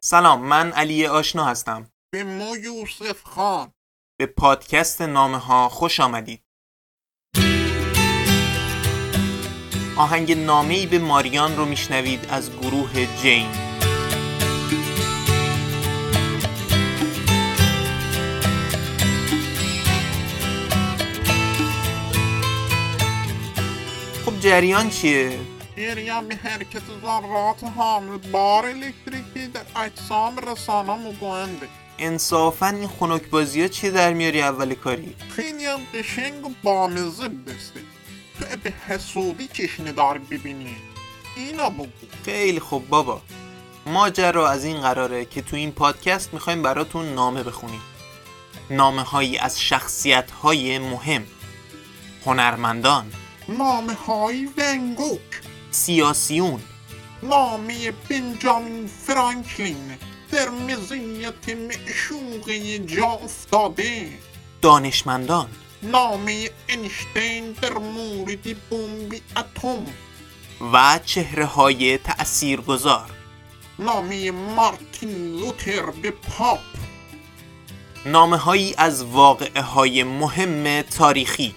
سلام من علی آشنا هستم. به ما یوسف خان. به پادکست نامه ها خوش آمدید. آهنگ نامه ای به ماریان رو میشنوید از گروه جین. جریان چیه؟ جریان به حرکت ذرات حامل بار الکتریکی در اجسام رسانه مگوینده انصافا این خنک بازی ها چیه در میاری اول کاری؟ خیلی هم قشنگ و بامزه بسته تو به حسودی چشم دار ببینی. اینا بگو. خیلی خوب بابا. ماجرا از این قراره که تو این پادکست می‌خوایم براتون نامه بخونیم. نامه هایی از شخصیت های مهم. هنرمندان. نامه های ونگوک. سیاسیون. نامه بنجامین فرانکلین در مزیت معشوقه جا افتاده دانشمندان. نامه انشتین در مورد بمب اتم. و چهره های تأثیر گذار نامه مارتین لوتر به پاپ. نامه هایی از واقعه های مهم تاریخی.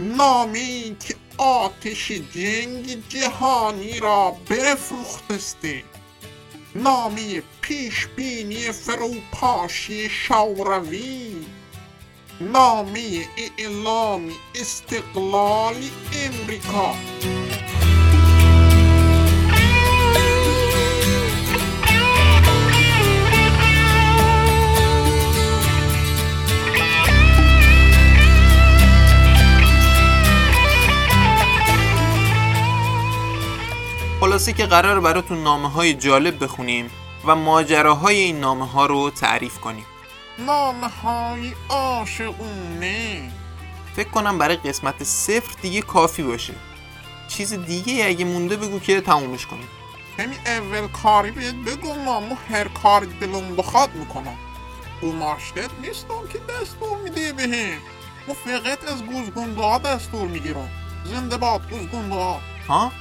نامه که آتش جنگ جهانی را برفروخته. نامه پیش بینی فروپاشی شوروی. نامه اعلام استقلال امریکا. خلاصه که قرار براتون نامه های جالب بخونیم و ماجراهای این نامه ها رو تعریف کنیم. نامه های عاشقونه. فکر کنم برای قسمت صفر دیگه کافی باشه. چیز دیگه اگه مونده بگو که تمومش کنیم. همین اول کاری بهت بگو مامو هر کاری دلم بخواد می‌کنم. او ماشتت نیستم که دستور میده بهم ما فقط از گوزگونده ها دستور می‌گیرم. زنده باد گوزگونده ها ها؟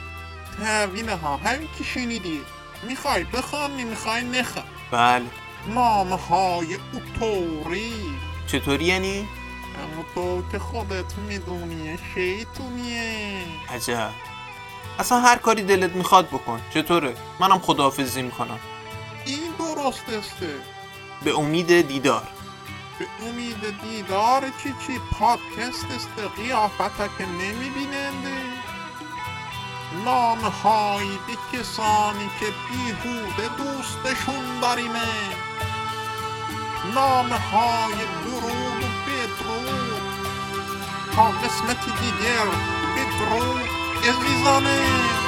تحویل ها همین که شنیدی می‌خوای بخوام می‌خوای نخوام بله. نامه های اوتوری. چطوری یعنی؟ اما تو که خودت می‌دونی شیطونیه. عجب. اصلا هر کاری دلت می‌خواد بکن. چطوره؟ منم خداحافظی می‌کنم. این درست استه. به امید دیدار. به امید دیدار چی چی؟ پادکست است قیافت که نمیبیننده. نام های به کسانی که بیهوده دوستشون داریمه نام های درود و بدرود تا قسمت دیگر بدرود عزیزانه